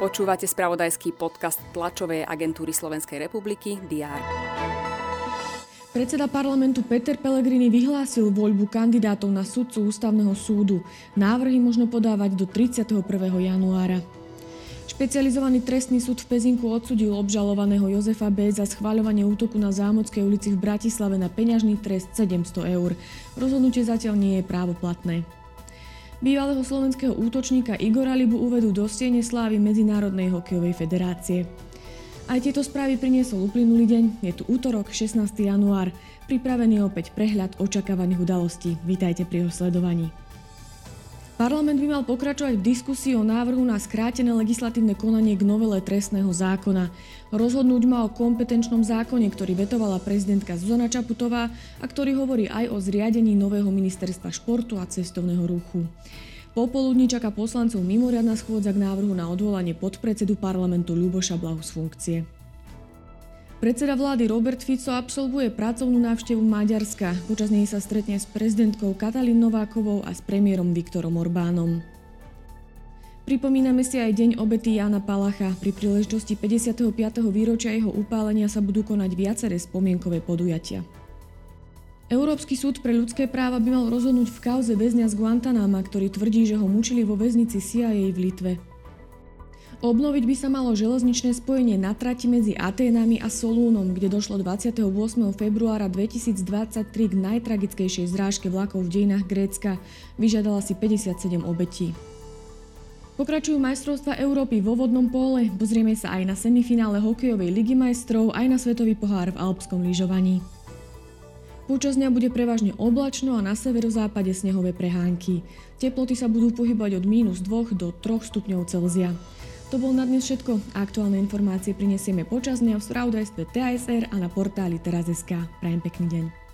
Počúvate spravodajský podcast tlačovej agentúry Slovenskej republiky DR. Predseda parlamentu Peter Pellegrini vyhlásil voľbu kandidátov na sudcu ústavného súdu. Návrhy možno podávať do 31. januára. Špecializovaný trestný súd v Pezinku odsudil obžalovaného Jozefa B. za schváľovanie útoku na Zámodskej ulici v Bratislave na peňažný trest 700 eur. Rozhodnutie zatiaľ nie je právoplatné. Bývalého slovenského útočníka Igora Libu uvedú do stiene slávy Medzinárodnej hokejovej federácie. Aj tieto správy priniesol uplynulý deň. Je tu útorok, 16. január. Pripravený opäť prehľad očakávaných udalostí. Vítajte pri jeho sledovaní. Parlament by mal pokračovať v diskusii o návrhu na skrátené legislatívne konanie k novele trestného zákona. Rozhodnúť má o kompetenčnom zákone, ktorý vetovala prezidentka Zuzana Čaputová a ktorý hovorí aj o zriadení nového ministerstva športu a cestovného ruchu. Popoludní čaká poslancov mimoriadna schôdza k návrhu na odvolanie podpredsedu parlamentu Ľuboša Blahu z funkcie. Predseda vlády Robert Fico absolvuje pracovnú návštevu Maďarska. Počas nej sa stretne s prezidentkou Katalín Novákovou a s premiérom Viktorom Orbánom. Pripomíname si aj Deň obety Jana Palacha. Pri príležitosti 55. výročia jeho upálenia sa budú konať viaceré spomienkové podujatia. Európsky súd pre ľudské práva by mal rozhodnúť v kauze väzňa z Guantanama, ktorý tvrdí, že ho mučili vo väznici CIA v Litve. Obnoviť by sa malo železničné spojenie na trati medzi Aténami a Solúnom, kde došlo 28. februára 2023 k najtragickejšej zrážke vlakov v dejinách Grécka. Vyžiadala si 57 obetí. Pokračujú majstrovstva Európy vo vodnom pole, pozrieme sa aj na semifinále hokejovej ligy majstrov, aj na svetový pohár v alpskom lyžovaní. Počas dňa bude prevažne oblačno a na severozápade snehové prehánky. Teploty sa budú pohybať od mínus 2 do 3 stupňov Celzia. To bol na dnes všetko. Aktuálne informácie prinesieme počas dňa v spravodajstve TASR a na portáli teraz.sk. Prajem pekný deň.